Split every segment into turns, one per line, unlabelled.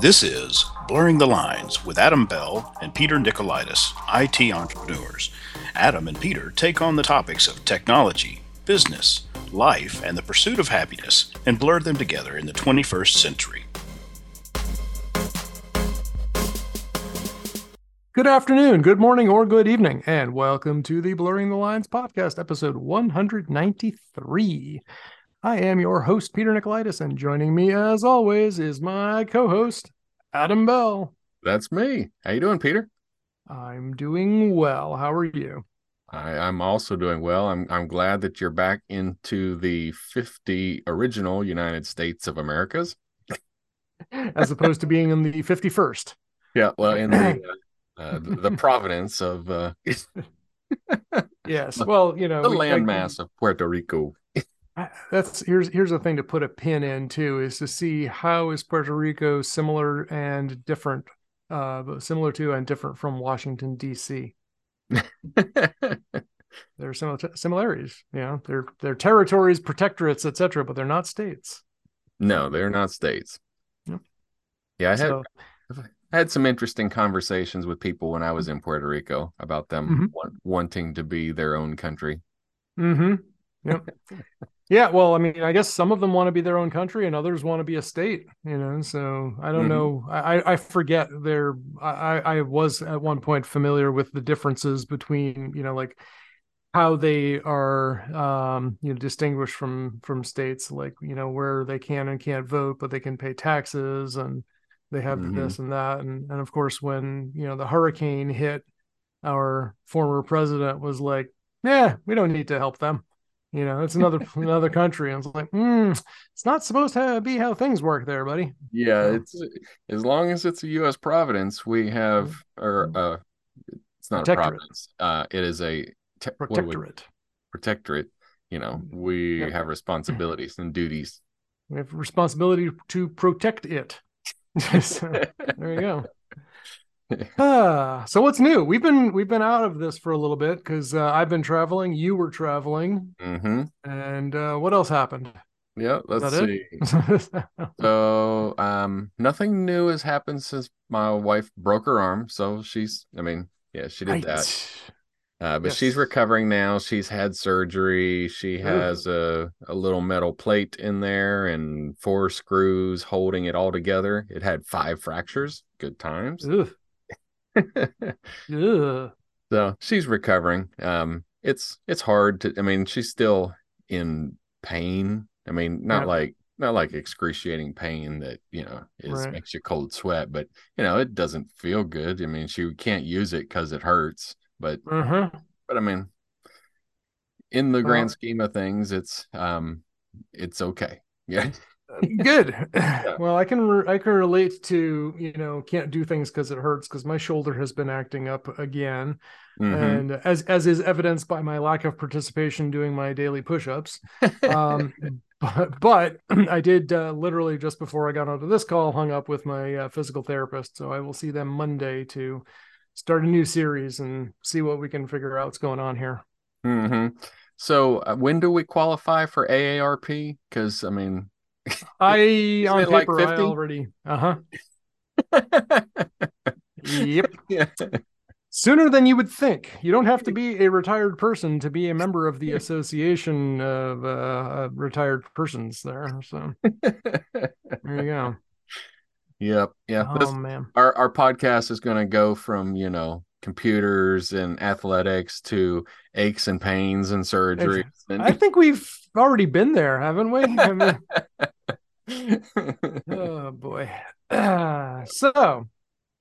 This is Blurring the Lines with Adam Bell and Peter Nikolaidis, IT entrepreneurs. Adam and Peter take on the topics of technology, business, life, and the pursuit of happiness and blur them together in the 21st century.
Good afternoon, good morning, or good evening, and welcome to the Blurring the Lines podcast, episode 193. I am your host, Peter Nikolaidis, and joining me as always is my co-host, Adam Bell.
That's me. How you doing, Peter?
I'm doing well. How are you?
I, I'm also doing well. I'm I'm glad that you're back into the 50 original United States of Americas.
As opposed to being in the 51st.
Yeah, well, in the uh, uh, the providence of uh,
yes. Well, you know,
the landmass of Puerto Rico.
That's here's here's the thing to put a pin in too is to see how is Puerto Rico similar and different, uh, similar to and different from Washington D.C. There are similar similarities. You know, they're they're territories, protectorates, etc., but they're not states.
no, they're not states.
Yep.
Yeah, I had I had some interesting conversations with people when I was in Puerto Rico about them
Mhm.
want, wanting to be their own country.
hmm Yep. yeah. Well, I mean, I guess some of them want to be their own country, and others want to be a state. You know, so I don't
Mhm.
know. I I forget their. I I was at one point familiar with the differences between you know like how they are um you know distinguished from from states like you know where they can and can't vote but they can pay taxes and they have
Mhm.
this and that and and of course when you know the hurricane hit our former president was like yeah we don't need to help them you know it's another another country and it's like mm, it's not supposed to be how things work there buddy
Yeah, it's as long as it's a U.S. providence, we have, or uh, it's not a
Protectorate.
providence. Uh, it is a te- do we-
protectorate
protectorate. You know, we
Yep.
have responsibilities and duties.
we have responsibility to protect it So, there you go Ah, so what's new? We've been we've been out of this for a little bit because uh, I've been traveling. You were traveling,
hmm
and uh, what else happened?
Yeah, let's see. So, um, nothing new has happened since my wife broke her arm. So she's, I mean, yeah, she did that. Uh, but
Yes.
she's recovering now. She's had surgery. She
Ooh.
has a, a little metal plate in there and four screws holding it all together. It had five fractures. Good times.
Ugh.
So she's recovering. Um, it's it's hard to. I mean, she's still in pain. I mean, not like not like excruciating pain that you know is
Right.
makes you cold sweat, but you know it doesn't feel good. I mean, she can't use it because it hurts. But
Uh-huh.
but I mean, in the grand scheme of things, it's um, it's okay. Yeah,
Good. Well, I can re- I can relate to you know can't do things because it hurts because my shoulder has been acting up again,
Mhm.
and as as is evidenced by my lack of participation doing my daily push-ups. um but, but i did uh, literally just before i got onto this call hung up with my uh, physical therapist so i will see them monday to start a new series and see what we can figure out what's going on here
Mhm. So uh, when do we qualify for AARP? Because I mean,
i on
it like
paper i already uh-huh yep
yeah.
sooner than you would think you don't have to be a retired person to be a member of the association of uh, uh, retired persons there so there you go
Yep. Yeah.
oh
This-
man
our our podcast is going to go from you know computers and athletics to aches and pains and surgery.
I think we've already been there, haven't we? I mean, oh boy. so,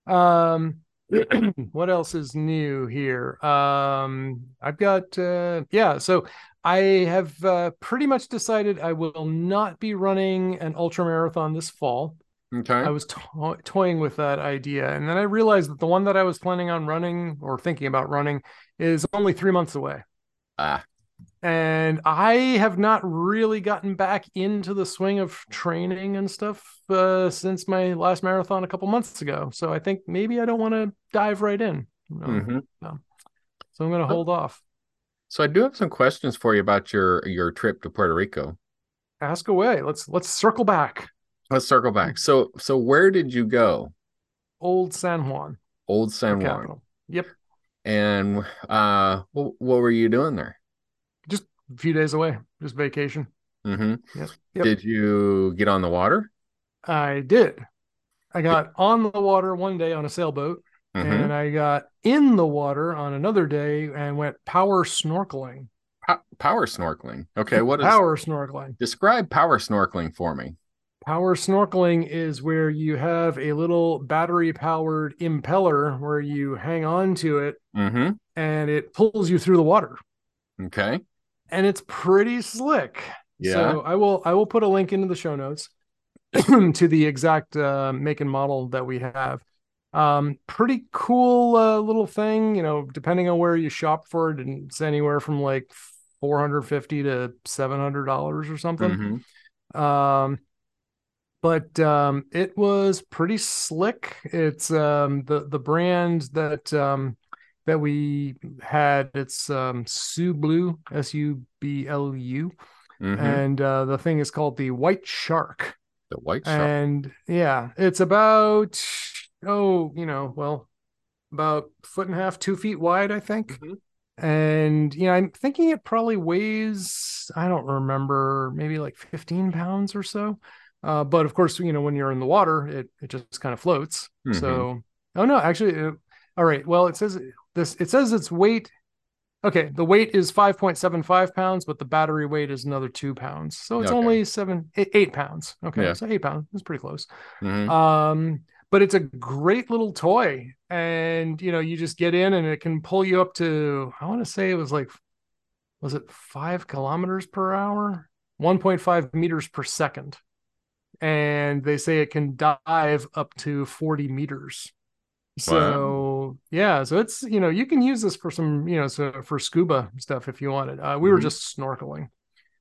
um, what else is new here? Um, I've got, uh, yeah. So I have uh, pretty much decided I will not be running an ultra marathon this fall.
okay.
I was to- toying with that idea, and then I realized that the one that I was planning on running or thinking about running is only three months away
ah.
And I have not really gotten back into the swing of training and stuff uh, since my last marathon a couple months ago. So I think maybe I don't want to dive right in. know.
Mhm.
So I'm going to hold off.
So I do have some questions for you about your your trip to Puerto Rico.
Ask away. Let's let's circle back.
let's circle back. So so where did you go?
Old San Juan.
Old San Juan.
Yep.
And uh what, what were you doing there?
A few days away. Just vacation.
hmm
Yep. Yep.
Did you get on the water?
I did. I got on the water one day on a sailboat,
Mhm.
and I got in the water on another day and went power snorkeling.
Po- power snorkeling. Okay, what is
Power snorkeling.
describe power snorkeling for me?
Power snorkeling is where you have a little battery powered impeller where you hang on to it
Mm-hmm.
and it pulls you through the water.
Okay.
And it's pretty slick.
Yeah.
So I will I will put a link into the show notes to the exact uh, make and model that we have. Um, pretty cool uh, little thing, you know, depending on where you shop for it, and it's anywhere from like 450 to 700 dollars or something.
Mhm.
Um, but um, it was pretty slick. It's um, the the brand that um, that we had. It's um, Sublue, S U B L U,
Mhm.
and uh, the thing is called the White Shark.
The white shark.
And yeah, it's about oh, you know, well, about foot and a half, two feet wide, I think
Mhm.
and you know i'm thinking it probably weighs i don't remember maybe like 15 pounds or so uh, but of course you know when you're in the water it it just kind of floats
Mhm.
so oh no actually uh, all right well it says this it says its weight okay the weight is 5.75 pounds but the battery weight is another two pounds. So it's
Okay.
only seven eight, eight pounds. Okay
Yeah.
so eight pounds that's pretty close.
Mhm.
um but it's a great little toy and you know you just get in and it can pull you up to i want to say it was like was it five kilometers per hour? 1.5 meters per second. And they say it can dive up to 40 meters. So yeah so it's you know you can use this for some you know so for scuba stuff if you wanted. Uh, we were
Mhm.
just snorkeling.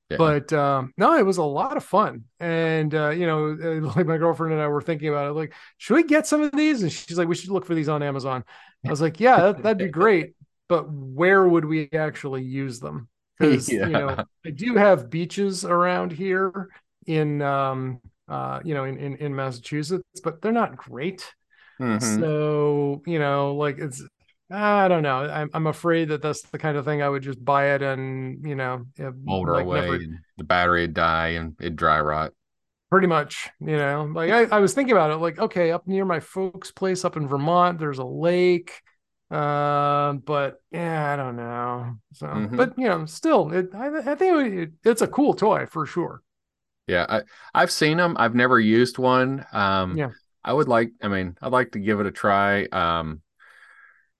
Yeah.
but um no it was a lot of fun. And uh you know like my girlfriend and i were thinking about it like should we get some of these? And she's like we should look for these on amazon. I was like yeah that, that'd be great but where would we actually use them? Because you know i do have beaches around here in um uh you know in in, in massachusetts but they're not great
Mhm.
so you know like it's I don't know. I'm I'm afraid that that's the kind of thing I would just buy it and you know
Molder
like
away,
never-
and the battery would die, and it'd dry rot.
pretty much you know like I, I was thinking about it like okay up near my folks place up in vermont there's a lake uh but yeah i don't know so
Mhm.
but you know still it, I, I think it, it's a cool toy for sure
Yeah, I I've seen them. I've never used one. Um,
Yeah.
I would like. I mean, I'd like to give it a try. Um,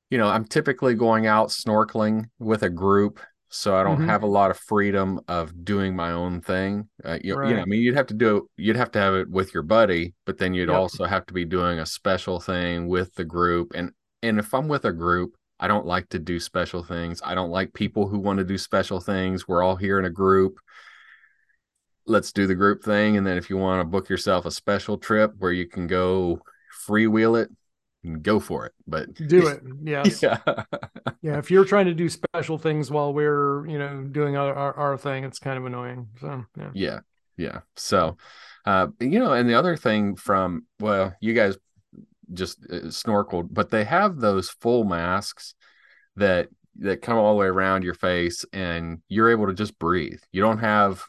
you know, I'm typically going out snorkeling with a group, so I don't
Mhm.
have a lot of freedom of doing my own thing. Uh, you, you know, I mean, you'd have to do. You'd have to have it with your buddy, but then you'd
Yep.
also have to be doing a special thing with the group. And and if I'm with a group, I don't like to do special things. I don't like people who want to do special things. We're all here in a group let's do the group thing and then if you want to book yourself a special trip where you can go freewheel it and go for it but
do it yes
yeah.
Yeah if you're trying to do special things while we're you know doing our, our, our thing it's kind of annoying so yeah.
Yeah yeah so uh you know and the other thing from well you guys just uh, snorkeled but they have those full masks that that come all the way around your face and you're able to just breathe. You don't have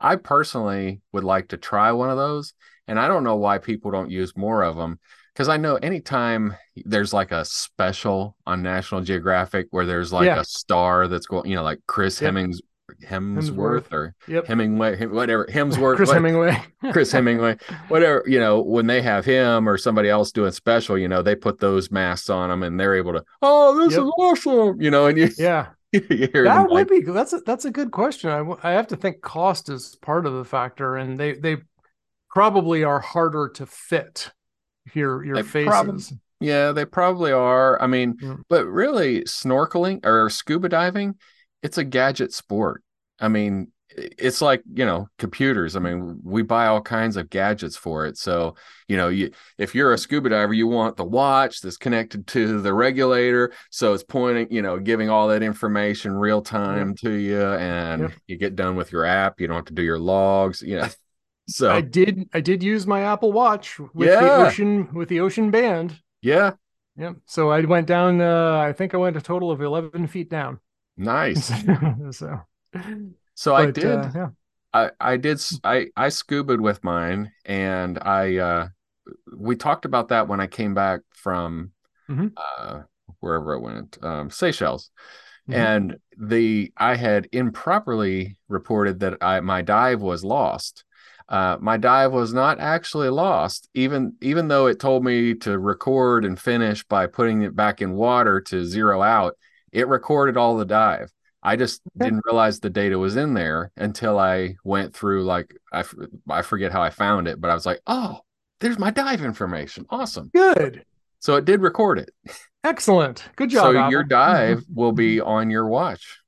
i personally would like to try one of those and i don't know why people don't use more of them because i know anytime there's like a special on national geographic where there's like
Yeah.
a star that's going you know like chris
Yep.
hemmings hemsworth,
Hemsworth.
or
yep
hemingway whatever hemsworth
chris
what-
hemingway
Chris Hemingway, whatever, you know, when they have him or somebody else doing special, you know, they put those masks on them and they're able to, oh, this
Yep.
is awesome, you know, and you,
yeah
you hear them
that would
like,
be that's a, that's a good question I, I have to think cost is part of the factor and they they probably are harder to fit your your
They
faces
prob- yeah, they probably are. I mean,
Yeah.
but really, snorkeling or scuba diving, it's a gadget sport. I mean, it's like you know computers i mean we buy all kinds of gadgets for it so you know you if you're a scuba diver you want the watch that's connected to the regulator so it's pointing you know giving all that information real time to you and
Yep.
you get done with your app you don't have to do your logs you know So
I did I did use my Apple Watch with
Yeah.
the ocean with the ocean band.
yeah,
yeah So I went down uh I think I went a total of 11 feet down.
nice.
so
So I
but,
did.
uh, yeah.
I I did I I scubaed with mine and I uh we talked about that when I came back from
Mhm.
uh wherever I went um Seychelles
Mhm.
and the I had improperly reported that I my dive was lost. Uh, my dive was not actually lost, even even though it told me to record and finish by putting it back in water to zero out. It recorded all the dive. I just didn't realize the data was in there until I went through like I, I forget how I found it, but I was like, oh, there's my dive information. Awesome.
Good.
So it did record it.
Excellent. Good job.
so your dive will be on your watch.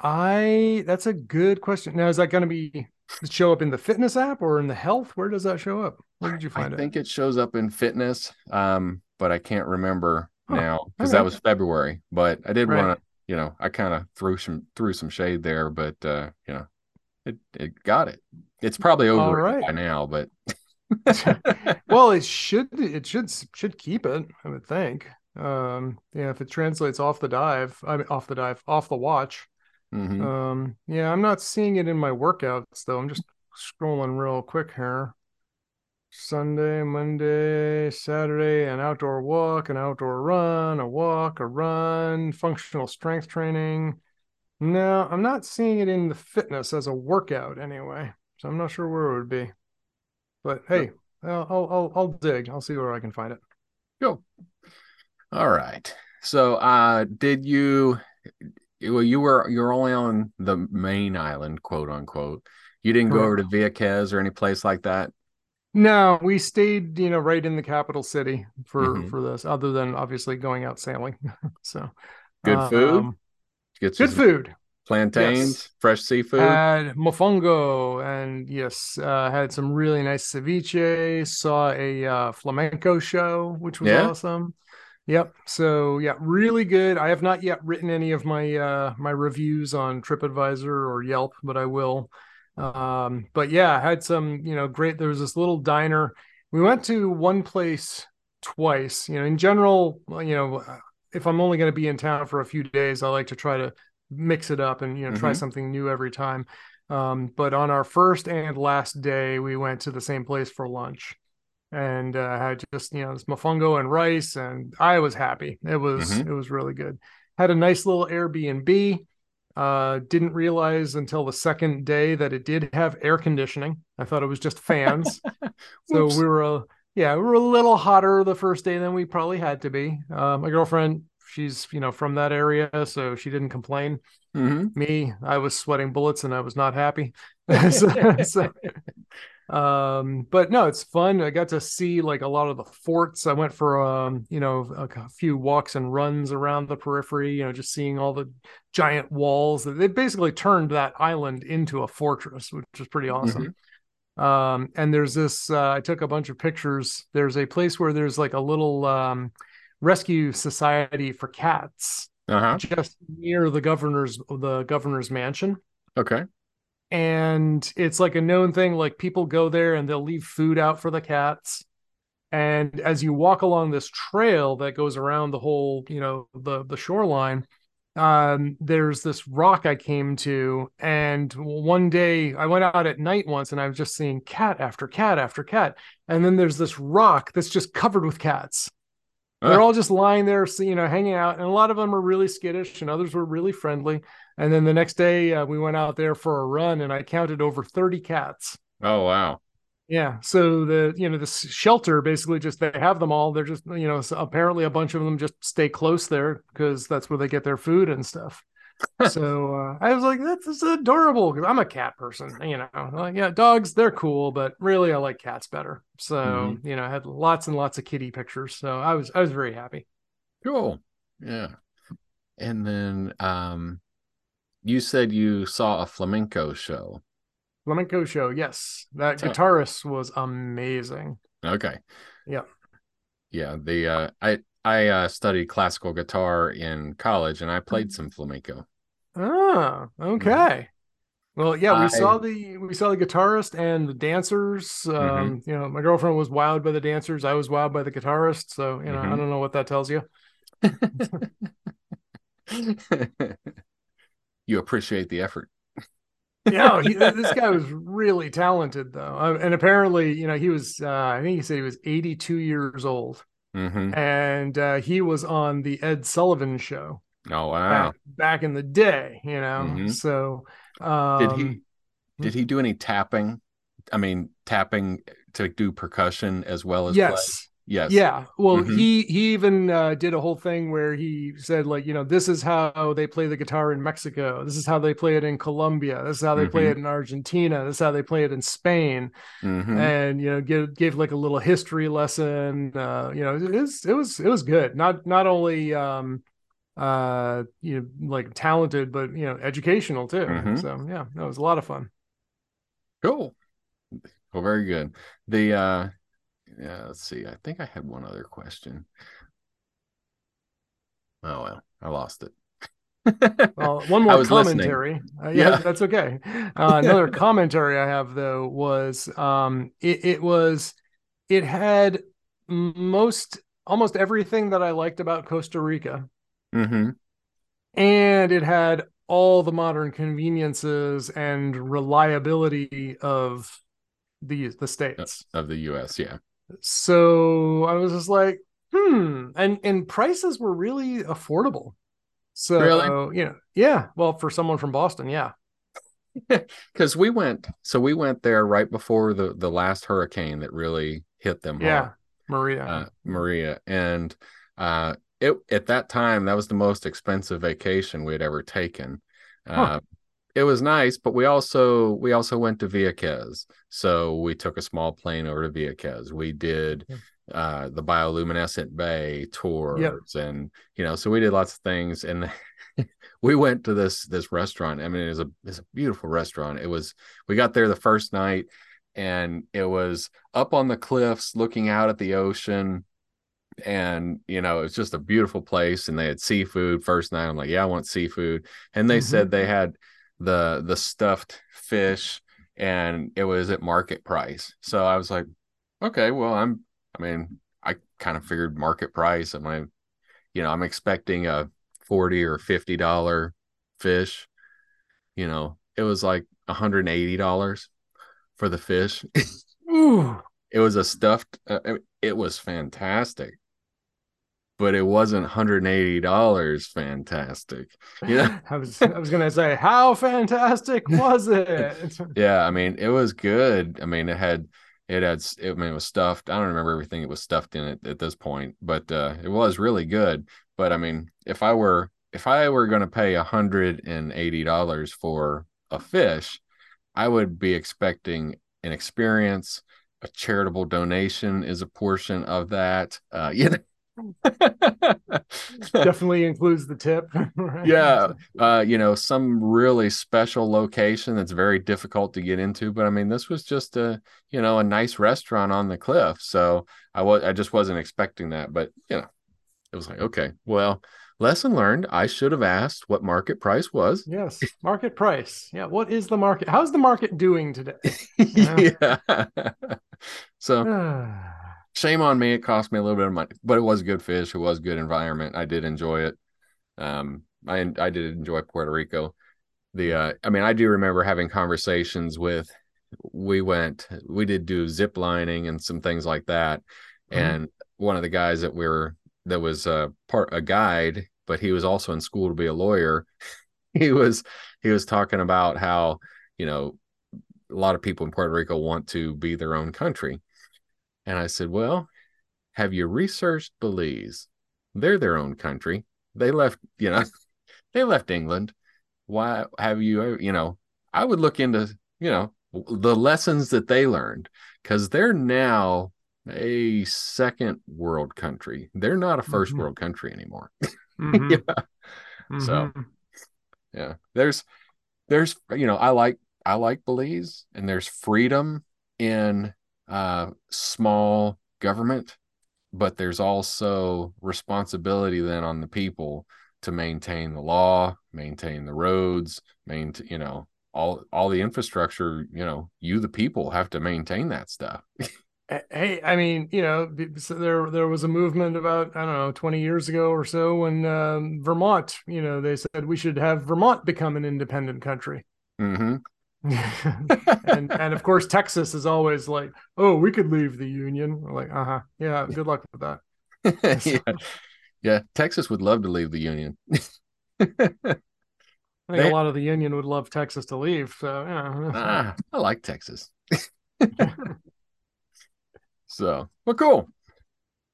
I that's a good question. Now is that going to be show up in the fitness app or in the health? Where does that show up? Where did you
I
find it?
I think it shows up in fitness, um, but I can't remember
Huh,
now because
okay.
that was February. But I did
Right.
want to, you know, I kind of threw some threw some shade there, but uh, you know, it it got it. It's probably over
right.
by now, but
well, it should it should should keep it, I would think. Um, yeah, if it translates off the dive, I mean off the dive, off the watch.
Mhm.
Um, yeah, I'm not seeing it in my workouts though. I'm just scrolling real quick here. Sunday, Monday, Saturday, an outdoor walk, an outdoor run, a walk, a run, functional strength training. No, I'm not seeing it in the fitness as a workout anyway. So I'm not sure where it would be. But hey, I'll I'll I'll, I'll dig. I'll see where I can find it.
Go. All right. So, uh, did you? Well, you were you're only on the main island, quote unquote. You didn't go over to Vieques or any place like that.
No, we stayed, you know, right in the capital city for
Mhm.
for this, other than obviously going out sailing. so
Good food.
um, good food.
plantains,
Yes.
fresh seafood.
Had mofongo and yes, uh, had some really nice ceviche. Saw a uh, flamenco show, which was
Yeah?
awesome. Yep. So yeah, really good. I have not yet written any of my uh, my reviews on TripAdvisor or Yelp, but I will. Um, but yeah, I had some, you know, great. There was this little diner. We went to one place twice. You know, in general, you know, if I'm only going to be in town for a few days, I like to try to mix it up and you know try
Mhm.
something new every time. Um, but on our first and last day, we went to the same place for lunch, and uh, had just you know this mofongo and rice, and I was happy. It was
Mhm.
it was really good. Had a nice little Airbnb. Uh, didn't realize until the second day that it did have air conditioning. I thought it was just fans. so we were a yeah, we were a little hotter the first day than we probably had to be. Uh, my girlfriend, she's you know from that area, so she didn't complain.
Mhm.
Me, I was sweating bullets and I was not happy. so, so, um, but no, it's fun. I got to see like a lot of the forts. I went for um, you know, a, a few walks and runs around the periphery. You know, just seeing all the giant walls. They basically turned that island into a fortress, which is pretty awesome. Um, and there's this. Uh, I took a bunch of pictures. There's a place where there's like a little um, rescue society for cats
Uh-huh.
just near the governor's the governor's mansion
Okay.
And it's like a known thing like people go there and they'll leave food out for the cats. And as you walk along this trail that goes around the whole you know the the shoreline um there's this rock i came to. And one day i went out at night once and i was just seeing cat after cat after cat. And then there's this rock that's just covered with cats. They're
Ah.
all just lying there, you know, hanging out, and a lot of them are really skittish, and others were really friendly. And then the next day, uh, we went out there for a run, and I counted over thirty cats.
Oh wow.
Yeah, so the you know this shelter basically just they have them all. They're just you know so apparently a bunch of them just stay close there because that's where they get their food and stuff. so uh, I was like, that's, that's adorable because I'm a cat person, you know. Like, yeah, dogs they're cool, but really I like cats better. So
Mhm.
you know, I had lots and lots of kitty pictures. So I was I was very happy.
Cool. Yeah. And then um you said you saw a flamenco show.
Flamenco show, yes, that guitarist was amazing.
Okay.
Yeah.
Yeah, the uh I I uh studied classical guitar in college and I played some flamenco.
Ah, okay. Well, yeah, we
I-
saw the we saw the guitarist and the dancers. Um, You know, my girlfriend was wowed by the dancers. I was wowed by the guitarist. So you know, I
Mhm.
don't know what that tells you.
you appreciate the effort.
Yeah, he, this guy was really talented though, uh, and apparently, you know, he was. Uh, I think he said he was 82 years old,
hmm
and uh, he was on the Ed Sullivan Show
Oh wow!
back, back in the day. You know,
Mhm.
so um,
Did he did he do any tapping? I mean, tapping to do percussion as well as play?
Yes. Yeah. Well,
Mhm.
he he even uh, did a whole thing where he said like, you know, this is how they play the guitar in Mexico. This is how they play it in Colombia. This is how they play
Mhm.
it in Argentina. This is how they play it in Spain.
Mhm.
And you know, give gave like a little history lesson. Uh, you know, it was it was it was good. Not not only um uh you know like talented, but you know, educational too.
Mhm.
So yeah, that was a lot of fun.
Cool. Well, very good. The uh yeah, let's see. I think I had one other question. Oh well, I lost it.
Well, one more commentary. Uh, yeah,
Yeah.
that's okay. Uh, another commentary I have though was um, it, it was it had most almost everything that I liked about Costa Rica,
hmm
and it had all the modern conveniences and reliability of the the states.
Of the US, yeah.
So I was just like, hmm, and and prices were really affordable. So
Really?
you know, yeah. Well, for someone from Boston, yeah.
Because we went, so we went there right before the the last hurricane that really hit them
Yeah,
hard,
Maria.
uh, Maria, and uh, it at that time that was the most expensive vacation we had ever taken. Uh,
Huh.
It was nice, but we also we also went to Vieques, so we took a small plane over to Vieques. We did
Yeah.
uh, the bioluminescent bay tours, and you know, so we did lots of things, and we went to this this restaurant. I mean, it was a it's a beautiful restaurant. It was we got there the first night and it was up on the cliffs looking out at the ocean and you know it's just a beautiful place and they had seafood first night i'm like yeah i want seafood and they
Mhm.
said they had the the stuffed fish and it was at market price. So i was like okay well i'm i mean i kind of figured market price I'm i you know i'm expecting a 40 or 50 dollar fish. You know it was like 180 dollars for the fish.
Ooh,
it was a stuffed uh, it was fantastic but it wasn't 180 dollars fantastic Yeah.
I was I was gonna say, how fantastic was it?
yeah i mean it was good i mean it had it had s- i mean it was stuffed i don't remember everything it was stuffed in it at this point but uh it was really good but i mean if i were if i were going to pay 180 dollars for a fish i would be expecting an experience a charitable donation is a portion of that uh you know
Definitely includes the tip. right?
yeah uh you know some really special location that's very difficult to get into but i mean this was just a you know a nice restaurant on the cliff so i was i just wasn't expecting that but you know it was like okay well lesson learned i should have asked what market price was
Yes, market price. Yeah, what is the market? How's the market doing today? Yeah.
yeah so shame on me it cost me a little bit of money but it was good fish it was good environment i did enjoy it. Um i i did enjoy puerto rico. The uh i mean i do remember having conversations with we went we did do zip lining and some things like that.
Mhm.
and one of the guys that we were that was a part a guide but he was also in school to be a lawyer. He was he was talking about how you know a lot of people in Puerto Rico want to be their own country and I said, Well, have you researched Belize? They're their own country. They left, you know, they left England. Why have you, you know, I would look into, you know, the lessons that they learned because they're now a second world country. They're not a 1st
Mhm.
world country anymore.
Mhm,
Yeah. So-
mhm.
Yeah. There's, there's, you know, I like, I like Belize and there's freedom in uh, small government, but there's also responsibility then on the people to maintain the law, maintain the roads, maintain, you know, all all the infrastructure you know you the people have to maintain that stuff
hey i mean you know there there was a movement about i don't know 20 years ago or so when um, vermont you know they said we should have vermont become an independent country
mm-hmm.
and and of course texas is always like oh we could leave the union We're like uh-huh yeah good luck with that
yeah. yeah texas would love to leave the union
I think they, a lot of the union would love Texas to leave. So yeah.
ah, I like Texas. so well, cool.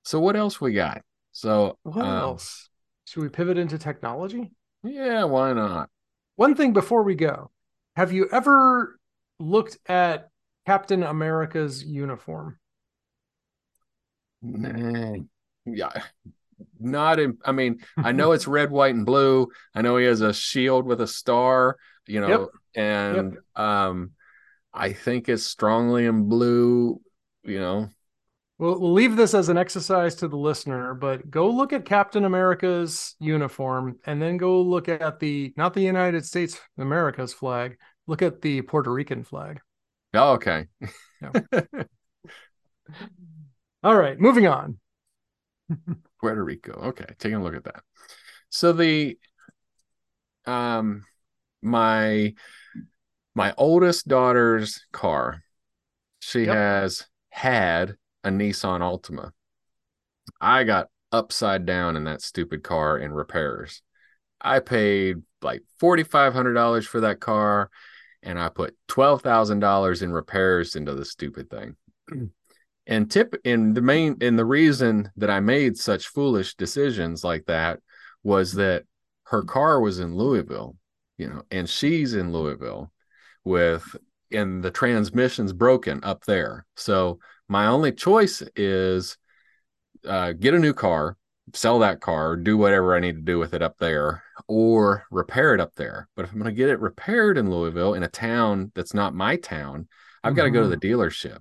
So what else we got? So
what um, else? Should we pivot into technology?
Yeah, why not?
One thing before we go, have you ever looked at Captain America's uniform?
Yeah, not in i mean i know it's red white and blue i know he has a shield with a star you know yep. and yep. um i think it's strongly in blue you know
We'll, we'll leave this as an exercise to the listener, but go look at Captain America's uniform and then go look at the, not the United States America's flag, look at the Puerto Rican flag.
Oh, okay.
yeah. All right, moving on.
Puerto Rico. Okay, taking a look at that. So the um my my oldest daughter's car, she yep. has had a Nissan Altima. I got upside down in that stupid car in repairs. I paid like $4,500 for that car and I put $12,000 in repairs into the stupid thing. and tip in the main in the reason that I made such foolish decisions like that was that her car was in Louisville, you know, and she's in Louisville with and the transmission's broken up there. So my only choice is uh, get a new car, sell that car, do whatever I need to do with it up there, or repair it up there. But if I'm going to get it repaired in Louisville in a town that's not my town, I've mm-hmm. got to go to the dealership.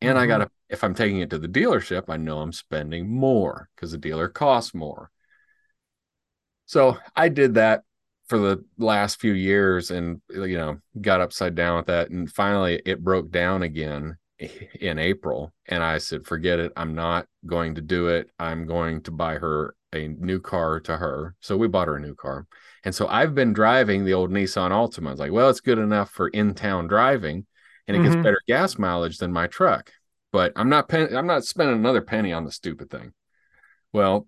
And mm-hmm. I got to if I'm taking it to the dealership, I know I'm spending more because the dealer costs more. So I did that for the last few years and you know got upside down with that and finally it broke down again in April and I said forget it I'm not going to do it I'm going to buy her a new car to her so we bought her a new car and so I've been driving the old Nissan Altima I was like well it's good enough for in-town driving and it mm-hmm. gets better gas mileage than my truck but I'm not pen- I'm not spending another penny on the stupid thing. Well,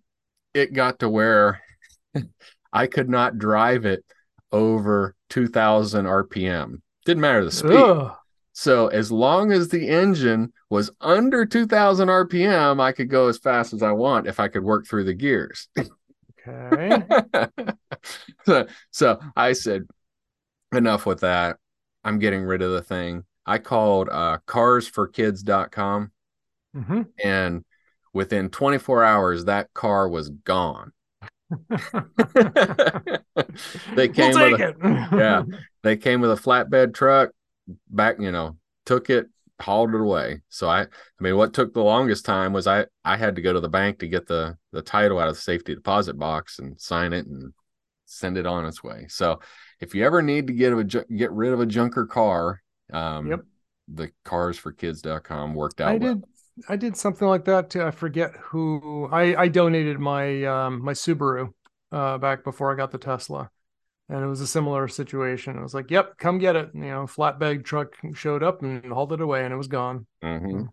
it got to where I could not drive it over 2000 RPM. Didn't matter the speed. Ugh. So as long as the engine was under 2000 RPM, I could go as fast as I want if I could work through the gears.
Okay.
so, so I said, enough with that. I'm getting rid of the thing. I called uh, kars4kids.com mm-hmm. and within 24 hours, that car was gone. they came we'll with a, yeah, they came with a flatbed truck back, you know, took it, hauled it away. So I, I mean, what took the longest time was I, I had to go to the bank to get the, the title out of the safety deposit box and sign it and send it on its way. So if you ever need to get a, get rid of a junker car, um, yep. The kars4kids.com worked out.
I well. did. I did something like that too. I forget who. I I donated my um my Subaru uh back before I got the Tesla, and it was a similar situation. I was like, "Yep, come get it." You know, flatbed truck showed up and hauled it away, and it was gone.
Mm-hmm.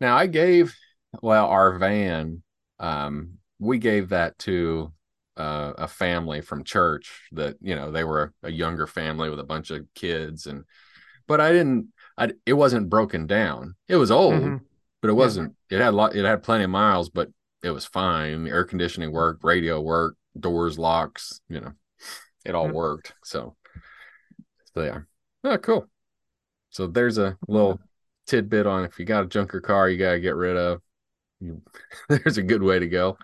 Now I gave well our van. Um, we gave that to uh, a family from church that you know they were a, a younger family with a bunch of kids and but I didn't. I it wasn't broken down. It was old, mm-hmm. but it wasn't. Yeah. It had lot. It had plenty of miles, but it was fine. The air conditioning worked, radio worked, doors, locks. You know, it all mm-hmm. worked. So, so yeah. Oh, cool. So there's a little tidbit on if you got a junker car, you gotta get rid of. You, there's a good way to go.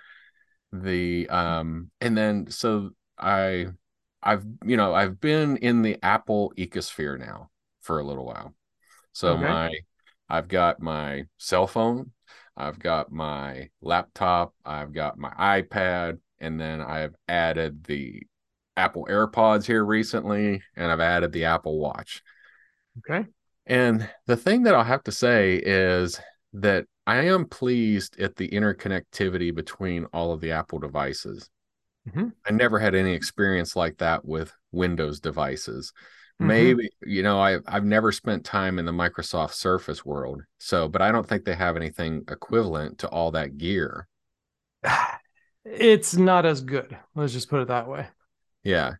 The um, and then so I I've you know I've been in the Apple ecosphere now for a little while. So okay. my I've got my cell phone, I've got my laptop, I've got my iPad, and then I've added the Apple AirPods here recently, and I've added the Apple Watch.
Okay.
And the thing that I'll have to say is that I am pleased at the interconnectivity between all of the Apple devices.
Mm-hmm.
I never had any experience like that with Windows devices.
Mhm.
Maybe, you know, I I've never spent time in the Microsoft Surface world. So, but I don't think they have anything equivalent to all that gear.
It's not as good. Let's just put it that way.
Yeah.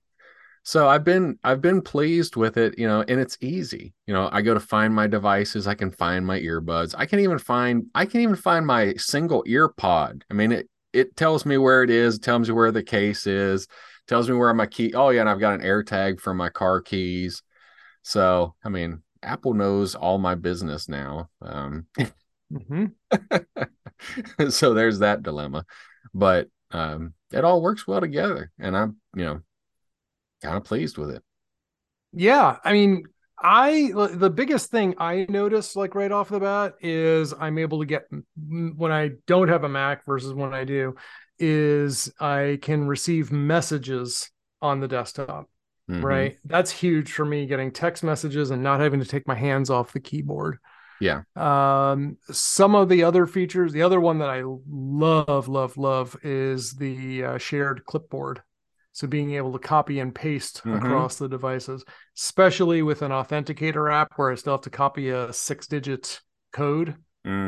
So I've been I've been pleased with it, you know, and it's easy. You know, I go to find my devices, I can find my earbuds. I can even find I can even find my single ear pod. I mean, it it tells me where it is, it tells me where the case is, tells me where my key. Oh yeah, and I've got an air tag for my car keys. So, I mean, Apple knows all my business now. Um
hmm
so there's that dilemma. But um it all works well together and I'm, you know, kind of pleased with it.
Yeah, I mean, I the biggest thing I notice like right off the bat is I'm able to get when I don't have a Mac versus when I do is I can receive messages on the desktop.
Mhm.
Right. That's huge for me getting text messages and not having to take my hands off the keyboard.
Yeah.
Um, some of the other features, the other one that I love, love, love is the uh, shared clipboard. So being able to copy and paste
Mhm.
across the devices, especially with an authenticator app where I still have to copy a six digit code,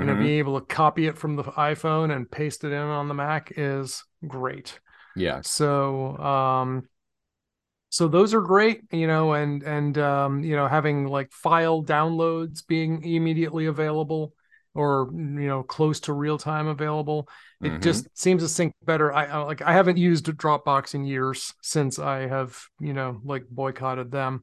you know, being able to copy it from the iPhone and paste it in on the Mac is great.
Yeah.
So, um, so those are great, you know, and and um, you know, having like file downloads being immediately available or you know close to real time available. It
Mhm.
just seems to sync better. I, I like I haven't used Dropbox in years since I have you know like boycotted them.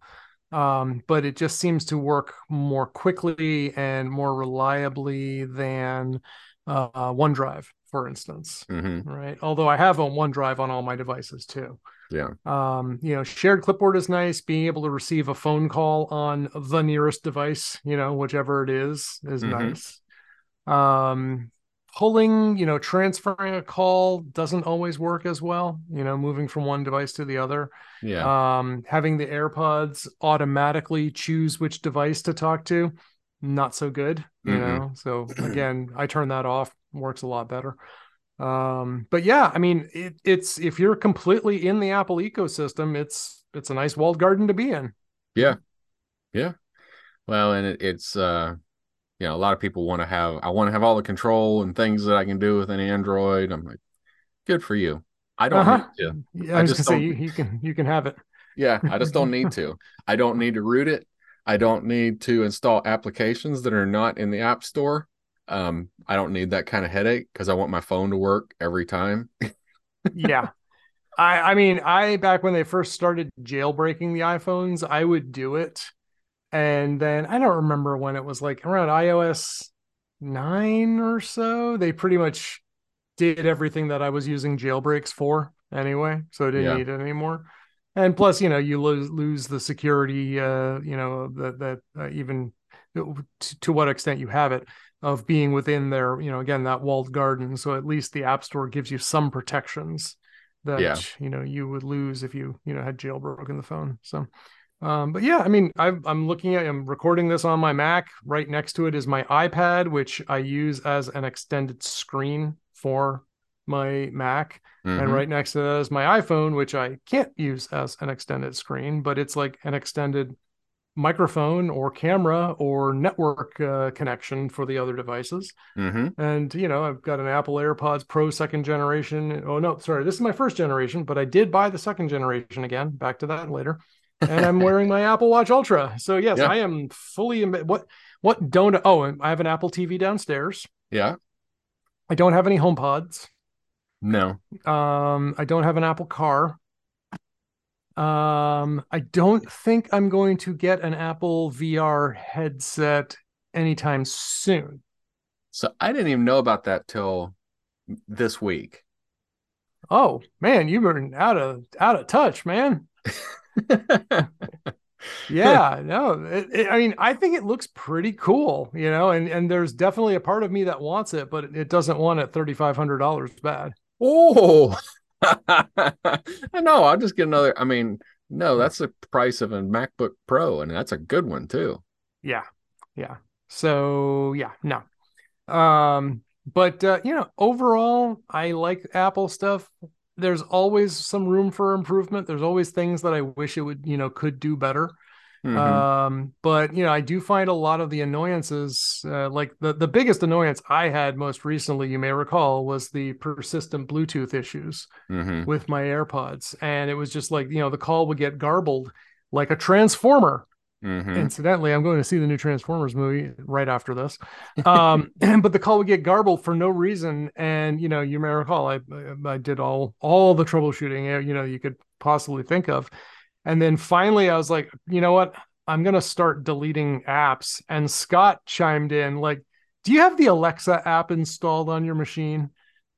Um, but it just seems to work more quickly and more reliably than uh, OneDrive, for instance
Mhm.
right? Although I have a OneDrive on all my devices too.
Yeah.
Um, you know, shared clipboard is nice. Being able to receive a phone call on the nearest device, you know, whichever it is, is
Mhm.
nice. Um, pulling, you know, transferring a call doesn't always work as well. You know, moving from one device to the other.
Yeah.
Um, having the AirPods automatically choose which device to talk to, not so good, you
Mm-mm.
know. So again, I turn that off, works a lot better. Um, but yeah, I mean, it, it's if you're completely in the Apple ecosystem, it's it's a nice walled garden to be in.
Yeah. Yeah. Well, and it, it's uh you know, a lot of people want to have I want to have all the control and things that I can do with an Android. I'm like, good for you. I don't
Uh-huh.
need to.
Yeah, I,
I just
gonna say you, you can you can have it.
Yeah, I just don't need to. I don't need to root it. I don't need to install applications that are not in the App Store. Um, I don't need that kind of headache because I want my phone to work every time.
yeah. I I mean, I back when they first started jailbreaking the iPhones, I would do it. And then I don't remember when it was like around iOS 9 or so, they pretty much did everything that I was using jailbreaks for anyway, so I didn't
Yeah.
need it anymore. And plus, you know, you lose lose the security uh, you know, that that uh, even to, to what extent you have it of being within their, you know, again, that walled garden. So at least the App Store gives you some protections that,
Yeah.
you know, you would lose if you, you know, had jailbroken the phone. So, um, but yeah, I mean, I've, I'm looking at, I'm recording this on my Mac. Right next to it is my iPad, which I use as an extended screen for my Mac. And
Mhm.
right next to that is my iPhone, which I can't use as an extended screen, but it's like an extended microphone or camera or network uh, connection for the other devices.
Mhm.
And you know, I've got an Apple AirPods Pro second generation. Oh no, sorry, this is my first generation, but I did buy the second generation again. Back to that later. And I'm wearing my Apple Watch Ultra. So yes,
Yeah.
I am fully em- what what don't oh, I have an Apple TV downstairs.
Yeah.
I don't have any HomePods.
No.
Um, I don't have an Apple Car. Um, I don't think I'm going to get an Apple VR headset anytime soon.
So I didn't even know about that till this week.
Oh man, you've been out of out of touch, man. Yeah, no, it, it- I mean, I think it looks pretty cool, you know, and and there's definitely a part of me that wants it, but it doesn't want it thirty five hundred dollars bad.
oh, no, I'll just get another. I mean, no, that's the price of a MacBook Pro, and that's a good one too.
Yeah, yeah. So yeah, no. Um, but uh, you know, overall, I like Apple stuff. There's always some room for improvement. There's always things that I wish it would, you know, could do better. Mm-hmm. Um, but you know, I do find a lot of the annoyances, uh, like the the biggest annoyance I had most recently, you may recall, was the persistent Bluetooth issues mm-hmm. with my AirPods, and it was just like you know the call would get garbled like a transformer. Mm-hmm. Incidentally, I'm going to see the new Transformers movie right after this. Um, but the call would get garbled for no reason, and you know, you may recall, I I did all all the troubleshooting uh, you know you could possibly think of and then finally, I was like, you know what? I'm going to start deleting apps. And Scott chimed in, like, do you have the Alexa app installed on your machine?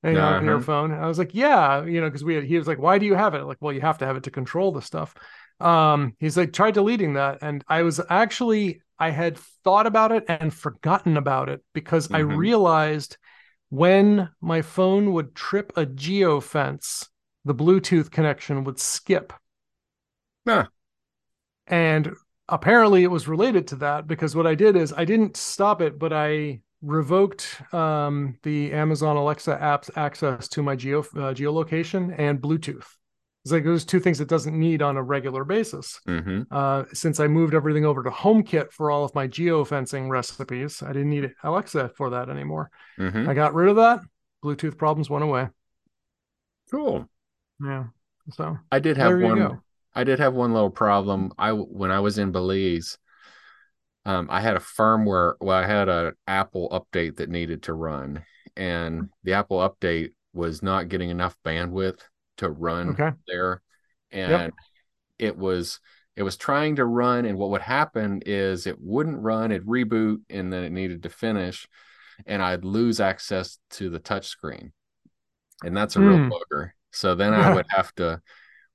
You know, uh-huh. on your phone. I was like, yeah, you know, because we had, he was like, why do you have it? Like, well, you have to have it to control the stuff. Um, he's like, try deleting that. And I was actually, I had thought about it and forgotten about it because mm-hmm. I realized when my phone would trip a geo fence, the Bluetooth connection would skip.
Huh.
And apparently it was related to that because what I did is I didn't stop it, but I revoked um, the Amazon Alexa app's access to my geo uh, geolocation and Bluetooth. It's like those two things it doesn't need on a regular basis.
Mm-hmm.
Uh, since I moved everything over to HomeKit for all of my geofencing recipes, I didn't need Alexa for that anymore.
Mm-hmm.
I got rid of that. Bluetooth problems went away.
Cool.
Yeah. So
I did have one. I did have one little problem. I when I was in Belize, um, I had a firmware. Well, I had an Apple update that needed to run, and the Apple update was not getting enough bandwidth to run
okay.
there, and yep. it was it was trying to run, and what would happen is it wouldn't run. It'd reboot, and then it needed to finish, and I'd lose access to the touch screen, and that's a mm. real hmm. bugger. So then I would have to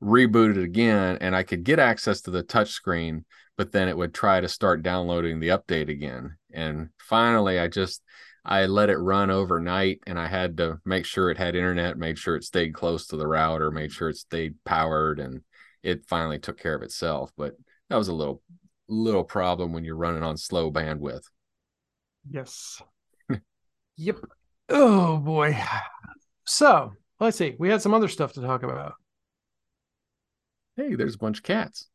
reboot it again and I could get access to the touch screen, but then it would try to start downloading the update again. And finally, I just I let it run overnight and I had to make sure it had internet, made sure it stayed close to the router, made sure it stayed powered, and it finally took care of itself. But that was a little little problem when you're running on slow bandwidth.
Yes. yep. Oh boy. So let's see. We had some other stuff to talk about
hey, there's a bunch of cats.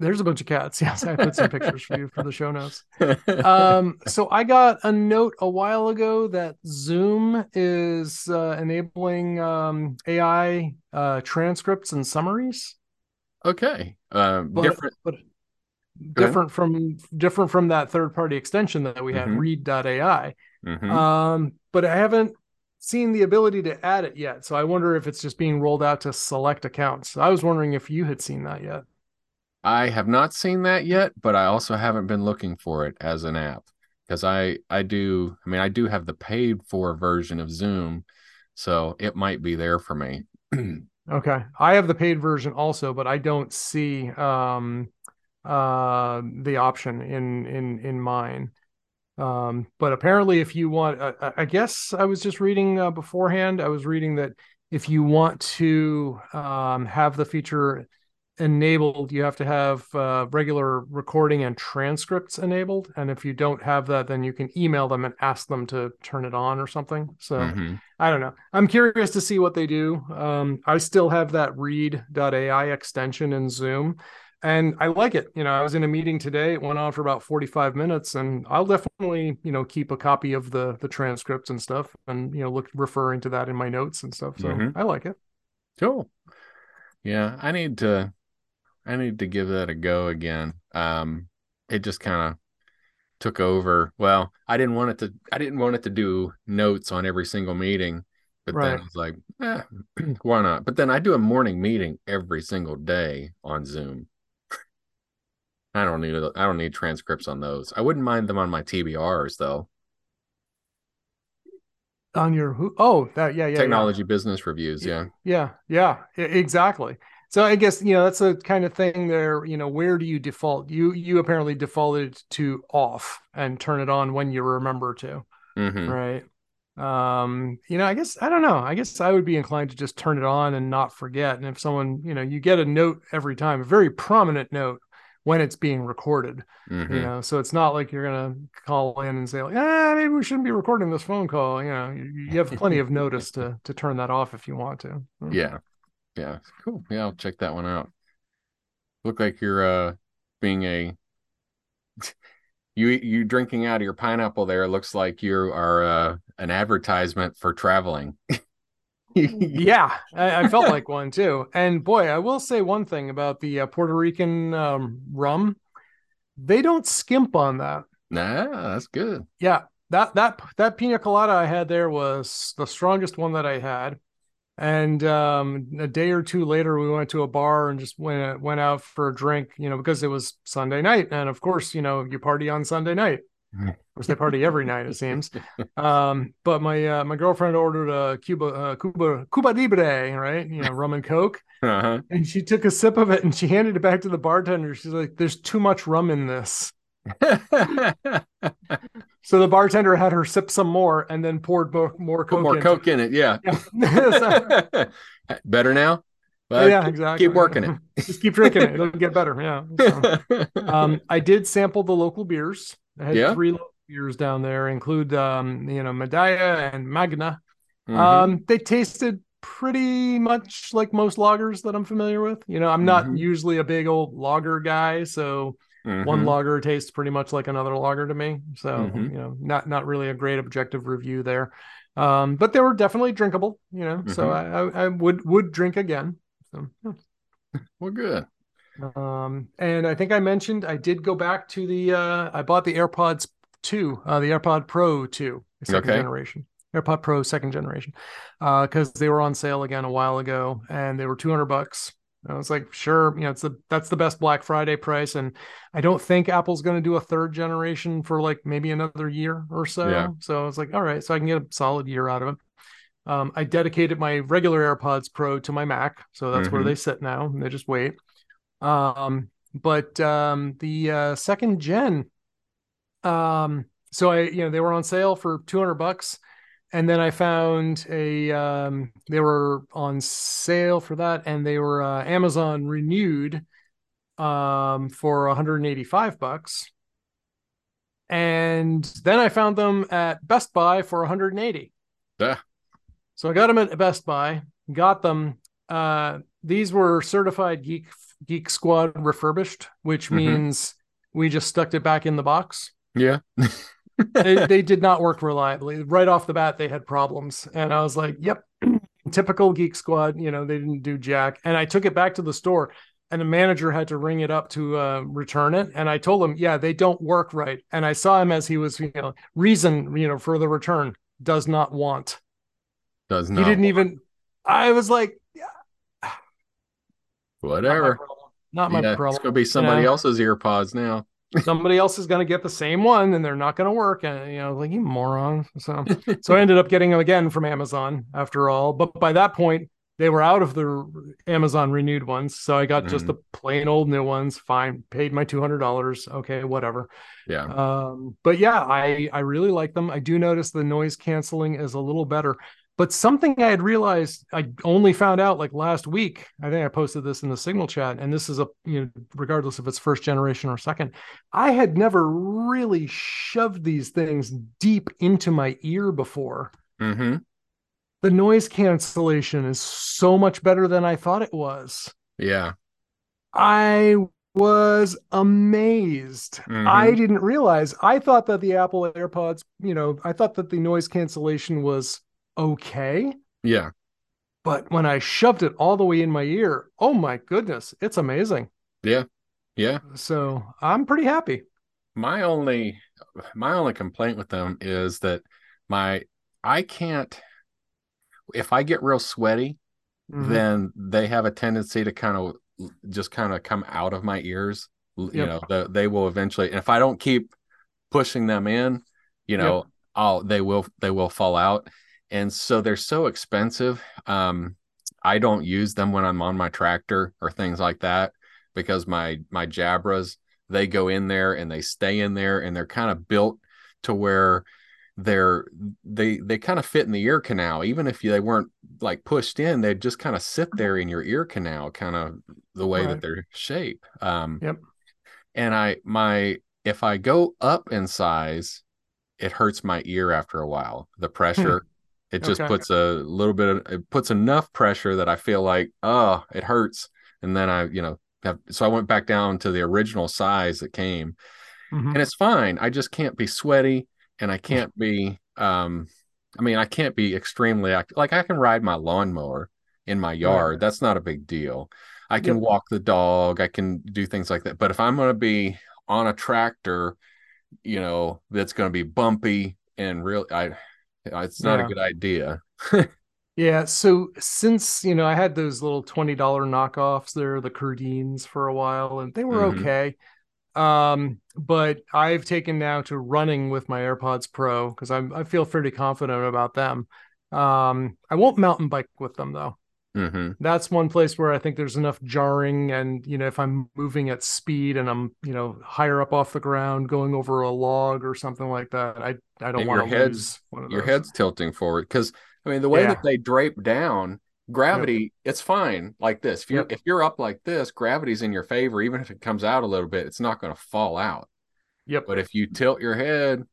There's a bunch of cats. Yes, I put some pictures for you for the show notes. Um, so I got a note a while ago that Zoom is uh, enabling um, AI uh, transcripts and summaries.
Okay, um, but, different,
but different from different from that third party extension that we had, mm-hmm. Read.ai. Mm-hmm. Um, but I haven't seen the ability to add it yet. So I wonder if it's just being rolled out to select accounts. I was wondering if you had seen that yet.
I have not seen that yet, but I also haven't been looking for it as an app because I I do I mean I do have the paid for version of Zoom, so it might be there for me.
okay, I have the paid version also, but I don't see um uh the option in in in mine. Um, but apparently, if you want, uh, I guess I was just reading uh, beforehand. I was reading that if you want to um, have the feature enabled, you have to have uh, regular recording and transcripts enabled. And if you don't have that, then you can email them and ask them to turn it on or something. So mm-hmm. I don't know. I'm curious to see what they do. Um, I still have that read.ai extension in Zoom and I like it. You know, I was in a meeting today. It went on for about 45 minutes, and I'll definitely, you know, keep a copy of the the transcripts and stuff, and you know, look referring to that in my notes and stuff. So mm-hmm. I like it.
Cool. Yeah, I need to, I need to give that a go again. Um, it just kind of took over. Well, I didn't want it to. I didn't want it to do notes on every single meeting. But right. then it's like, eh, why not? But then I do a morning meeting every single day on Zoom. I don't need I don't need transcripts on those. I wouldn't mind them on my TBRs though.
On your who? Oh, that yeah, yeah.
Technology
yeah.
business reviews, yeah.
Yeah, yeah, exactly. So I guess you know that's the kind of thing there. You know, where do you default? You you apparently defaulted to off and turn it on when you remember to,
mm-hmm.
right? um you know i guess i don't know i guess i would be inclined to just turn it on and not forget and if someone you know you get a note every time a very prominent note when it's being recorded
Mhm.
you know so it's not like you're gonna call in and say like ah maybe we shouldn't be recording this phone call you know you, you have plenty of notice to to turn that off if you want to
Yeah. Yeah. Cool. Yeah, I'll check that one out. Look like you're uh being a you you drinking out of your pineapple there looks like you are uh an advertisement for traveling.
yeah I, I felt like one too and boy i will say one thing about the uh, puerto rican um, rum they don't skimp on that
Nah, that's good.
yeah that that that pina colada i had there was the strongest one that i had and um, a day or two later we went to a bar and just went went out for a drink you know because it was sunday night. And of course you know you party on sunday night. Of course they party every night it seems. Um, but my uh, my girlfriend ordered a cuba uh, cuba cuba libre right? You know rum and coke.
Uh-huh.
and she took a sip of it and she handed it back to the bartender. She's like there's too much rum in this so the bartender had her sip some more and then poured more, more
Put
coke
more
in.
coke in it, yeah.
Yeah.
Better now? Well,
yeah, exactly.
Keep working it.
Just keep drinking it. It'll get better. Yeah. So, um, I did sample the local beers. I had
Yeah.
three local beers down there, include um, you know, Medalla and Magna.
Mhm.
Um, they tasted pretty much like most lagers that I'm familiar with. You know, I'm not
Mhm.
usually a big old lager guy, so one
Mhm.
lager tastes pretty much like another lager to me. So
Mhm.
you know, not not really a great objective review there. Um, but they were definitely drinkable. You know, so
Mhm.
I, I I would would drink again. So yeah.
Well, good.
Um, and I think I mentioned I did go back to the uh I bought the AirPods 2, uh the AirPod Pro 2, second
Okay.
generation. AirPod Pro second generation. Uh cuz they were on sale again a while ago and they were 200 bucks. I was like, sure, you know, it's the that's the best Black Friday price and I don't think Apple's going to do a third generation for like maybe another year or so.
Yeah.
So I was like, all right, so I can get a solid year out of it. Um, I dedicated my regular AirPods Pro to my Mac, so that's where
Mhm.
they sit now. And they just wait. Um, but um, the uh, second gen, um, so I, you know, they were on sale for 200 bucks. And then I found a, um, they were on sale for that, and they were uh, Amazon renewed um, for 185 bucks. And then I found them at Best Buy for 180.
Yeah.
So I got them at Best Buy, got them. Uh, these were certified Geek Geek Squad refurbished, which
Mhm.
means we just stuck it back in the box.
Yeah.
They, they did not work reliably. Right off the bat, they had problems, and I was like, "Yep, typical Geek Squad." You know, they didn't do jack. And I took it back to the store, and the manager had to ring it up to uh, return it. And I told him, "Yeah, they don't work right." And I saw him as he was, you know, reason, you know, for the return does not want.
Does not.
He didn't even. I was like, Not my
Whatever.
problem. Not my
yeah,
problem.
it's gonna be somebody
know?
else's ear pods now.
Somebody else is going to get the same one, and they're not going to work. And you know, like you moron. So, so I ended up getting them again from Amazon after all. But by that point, they were out of the Amazon renewed ones, so I got just
Mhm.
the plain old new ones. Fine, paid my two hundred dollars. Okay, whatever.
Yeah.
Um, but yeah, I I really like them. I do notice the noise canceling is a little better. But something I had realized I only found out like last week. I think I posted this in the signal chat, and this is a you know, regardless if it's first generation or second, I had never really shoved these things deep into my ear before.
Mm-hmm.
The noise cancellation is so much better than I thought it was.
Yeah.
I was amazed.
Mhm.
I didn't realize. I thought that the Apple AirPods, you know, I thought that the noise cancellation was okay.
Yeah.
But when I shoved it all the way in my ear, oh my goodness, it's amazing.
Yeah. Yeah.
So I'm pretty happy.
My only my only complaint with them is that my I can't if I get real sweaty,
Mhm.
then they have a tendency to kind of just kind of come out of my ears. L- You
Yep.
know, the, they will eventually and if I don't keep pushing them in, you know, I'll they will they will fall out. And so they're so expensive. Um I don't use them when I'm on my tractor or things like that because my my Jabras they go in there and they stay in there and they're kind of built to where they're they they kind of fit in the ear canal even if they weren't like pushed in they'd just kind of sit there in your ear canal kind of the way
Right.
that they're shaped um
Yep.
and i my if i go up in size it hurts my ear after a while the pressure it just
Okay.
puts a little bit of it puts enough pressure that i feel like oh it hurts and then i you know have, so i went back down to the original size that came
Mhm.
and it's fine. I just can't be sweaty and I can't be um I mean I can't be extremely active. Like I can ride my lawnmower in my yard. That's not a big deal. I can
Yep.
walk the dog, I can do things like that. But if I'm going to be on a tractor, you know, that's going to be bumpy and real I it's not
Yeah.
a good idea.
Yeah, so since you know I had those little twenty dollar knockoffs, they're the Cardines for a while, and they were
Mhm.
okay. Um, but I've taken now to running with my AirPods Pro because I'm I feel pretty confident about them. Um, I won't mountain bike with them though.
Hmm
That's one place where I think there's enough jarring, and you know if I'm moving at speed and I'm you know higher up off the ground, going over a log or something like that, I I don't want
your
to
head's-
lose one of
Your head's tilting forward because I mean the way
Yeah.
that they drape down, gravity, it's fine like this. If you're
Yep.
if you're up like this, gravity's in your favor. Even if it comes out a little bit, it's not going to fall out.
Yep,
But if you tilt your head,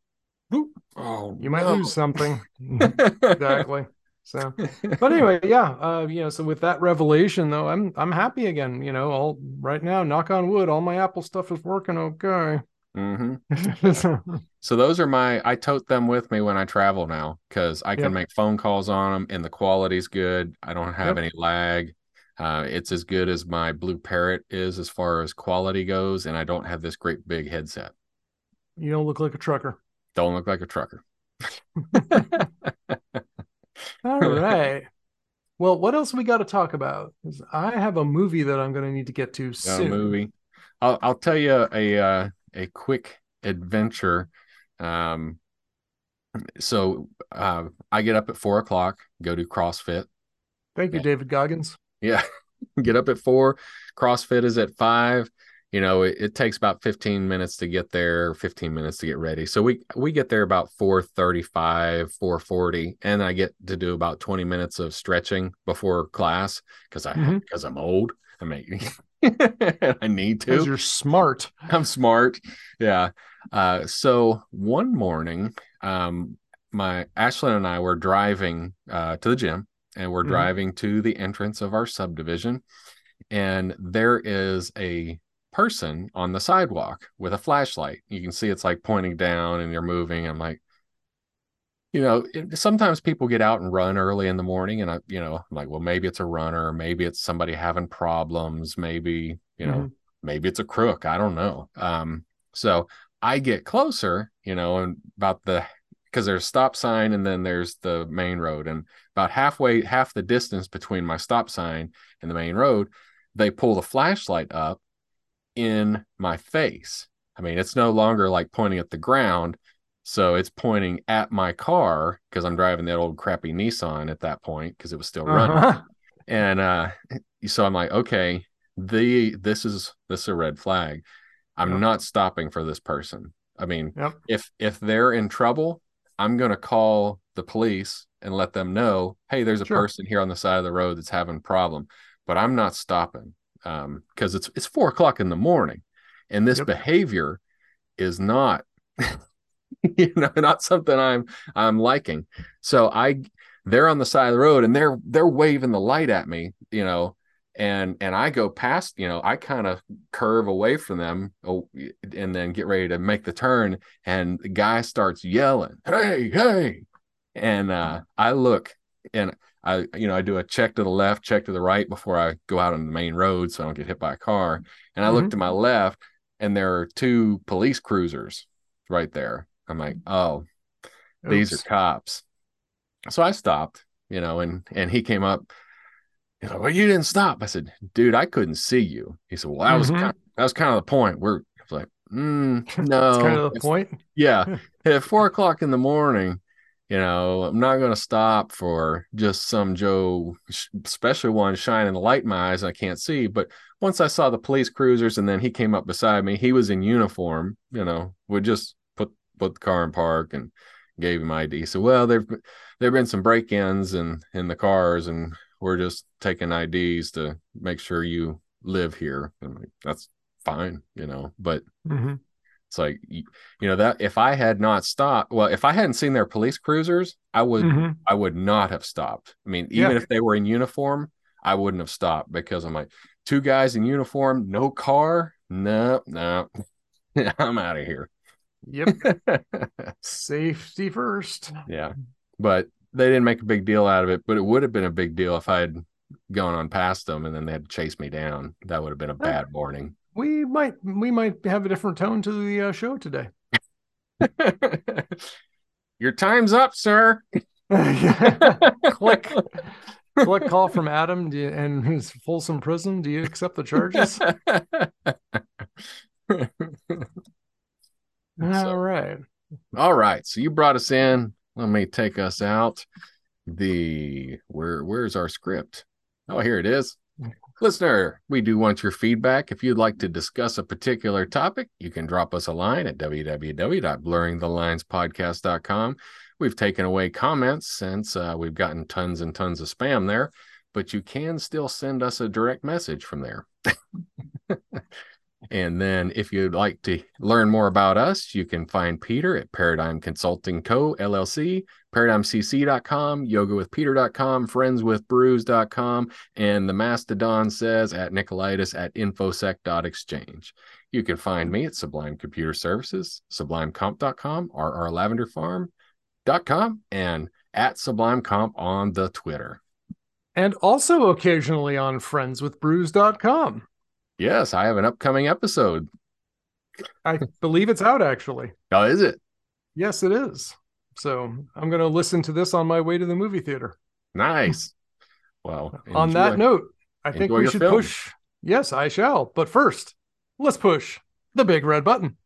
whoop, oh,
you might
no.
lose something. exactly. So, but anyway, yeah, uh, you know, so with that revelation though, I'm I'm happy again. You know, all right now, knock on wood, all my Apple stuff is working okay.
Mm-hmm.
So,
those are my. I tote them with me when I travel now because I can
Yep.
make phone calls on them and the quality's good. I don't have
Yep.
any lag. Uh, it's as good as my Blue Parrot is as far as quality goes, and I don't have this great big headset.
you don't look like a trucker.
Don't look like a trucker.
All right. Well, what else we got to talk about? I have a movie that I'm going to need to get to
a
soon.
movie. I'll I'll tell you a uh, a quick adventure. Um, so uh, I get up at four o'clock, go do CrossFit.
Thank you. David Goggins.
Yeah, get up at four. CrossFit is at five. You know, it, it takes about fifteen minutes to get there, fifteen minutes to get ready. So we we get there about four thirty-five, four forty, and I get to do about twenty minutes of stretching before class because I because I'm old. I mean, I need to.
Because you're smart.
I'm smart. Yeah. Uh, so one morning, um, my Ashlyn and I were driving uh, to the gym and we're
Mhm.
driving to the entrance of our subdivision. And there is a person on the sidewalk with a flashlight. You can see it's like pointing down and you're moving. I'm like, you know, it, sometimes people get out and run early in the morning, and I, you know, I'm like, well, maybe it's a runner, maybe it's somebody having problems, maybe, you know,
Mhm.
maybe it's a crook. I don't know. Um, so I get closer, you know, and about the because there's a stop sign and then there's the main road, and about halfway, half the distance between my stop sign and the main road, they pull the flashlight up in my face. I mean, it's no longer like pointing at the ground. So it's pointing at my car because I'm driving that old crappy Nissan at that point because it was still running.
Uh-huh.
And uh so I'm like, okay, the this is this is a red flag. I'm
Yep.
not stopping for this person. I mean,
Yep.
if if they're in trouble, I'm gonna call the police and let them know, hey, there's a
Sure.
person here on the side of the road that's having a problem. But I'm not stopping um because it's it's four o'clock in the morning and this
Yep.
behavior is not you know not something i'm i'm liking so i they're on the side of the road and they're they're waving the light at me you know and and i go past you know i kind of curve away from them oh, and then get ready to make the turn and the guy starts yelling hey hey and uh i look and i you know i do a check to the left check to the right before i go out on the main road so i don't get hit by a car. And i look
Mhm.
to my left and there are two police cruisers right there. I'm like oh these are cops. So i stopped you know and and he came up. He's like well you didn't stop. I said dude i couldn't see you. He said well that was
Mhm.
kind that was kind of the point. We're I was like mm, no
That's kind of the
It's-
point.
yeah. At four o'clock in the morning you know i'm not going to stop for just some joe especially one shining the light in my eyes and i can't see but once i saw the police cruisers and then he came up beside me he was in uniform you know would just put put the car in park and gave him ID. So, well, there've there've been some break-ins in in the cars, and we're just taking IDs to make sure you live here. Like, That's fine, you know. But
Mhm.
It's like you, you know that if I had not stopped, well, if I hadn't seen their police cruisers, I would
Mhm.
I would not have stopped. I mean,
Yeah.
even if they were in uniform, I wouldn't have stopped because I'm like, two guys in uniform, no car, no, no, I'm out of here.
Yep. Safety first.
yeah, but they didn't make a big deal out of it. But it would have been a big deal if I had gone on past them and then they had to chase me down. That would have been a bad morning.
We might we might have a different tone to the uh, show today.
Your time's up, sir.
Click. Click call from Adam you, and his Folsom Prison. Do you accept the charges? All right.
All right. So you brought us in. Let me take us out. The where where's our script? Oh, here it is. Listener, we do want your feedback. If you'd like to discuss a particular topic, you can drop us a line at www.blurringthelinespodcast.com. We've taken away comments since uh, we've gotten tons and tons of spam there, but you can still send us a direct message from there. And then if you'd like to learn more about us, you can find Peter at Paradigm Consulting Co. LLC, ParadigmCC.com, YogaWithPeter.com, FriendsWithBrews.com, and the Mastodon says at Nikolaidis at Infosec.exchange. You can find me at Sublime Computer Services, SublimeComp.com, RRLavenderFarm.com, and at SublimeComp on the Twitter.
And also occasionally on friendswithbrews.com.
Yes, I have an upcoming episode.
I believe it's out actually.
Oh, is it?
Yes, it is. So I'm going to listen to this on my way to the movie theater.
Nice. Well,
On that note, I think
enjoy
we should
film.
push. Yes, I shall. But first, let's push the big red button.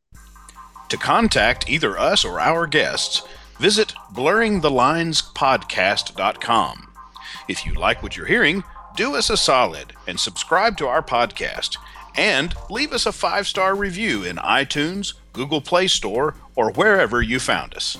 To contact either us or our guests, visit blurringthelinespodcast.com. If you like what you're hearing, do us a solid and subscribe to our podcast. And leave us a five star review in iTunes, Google Play Store, or wherever you found us.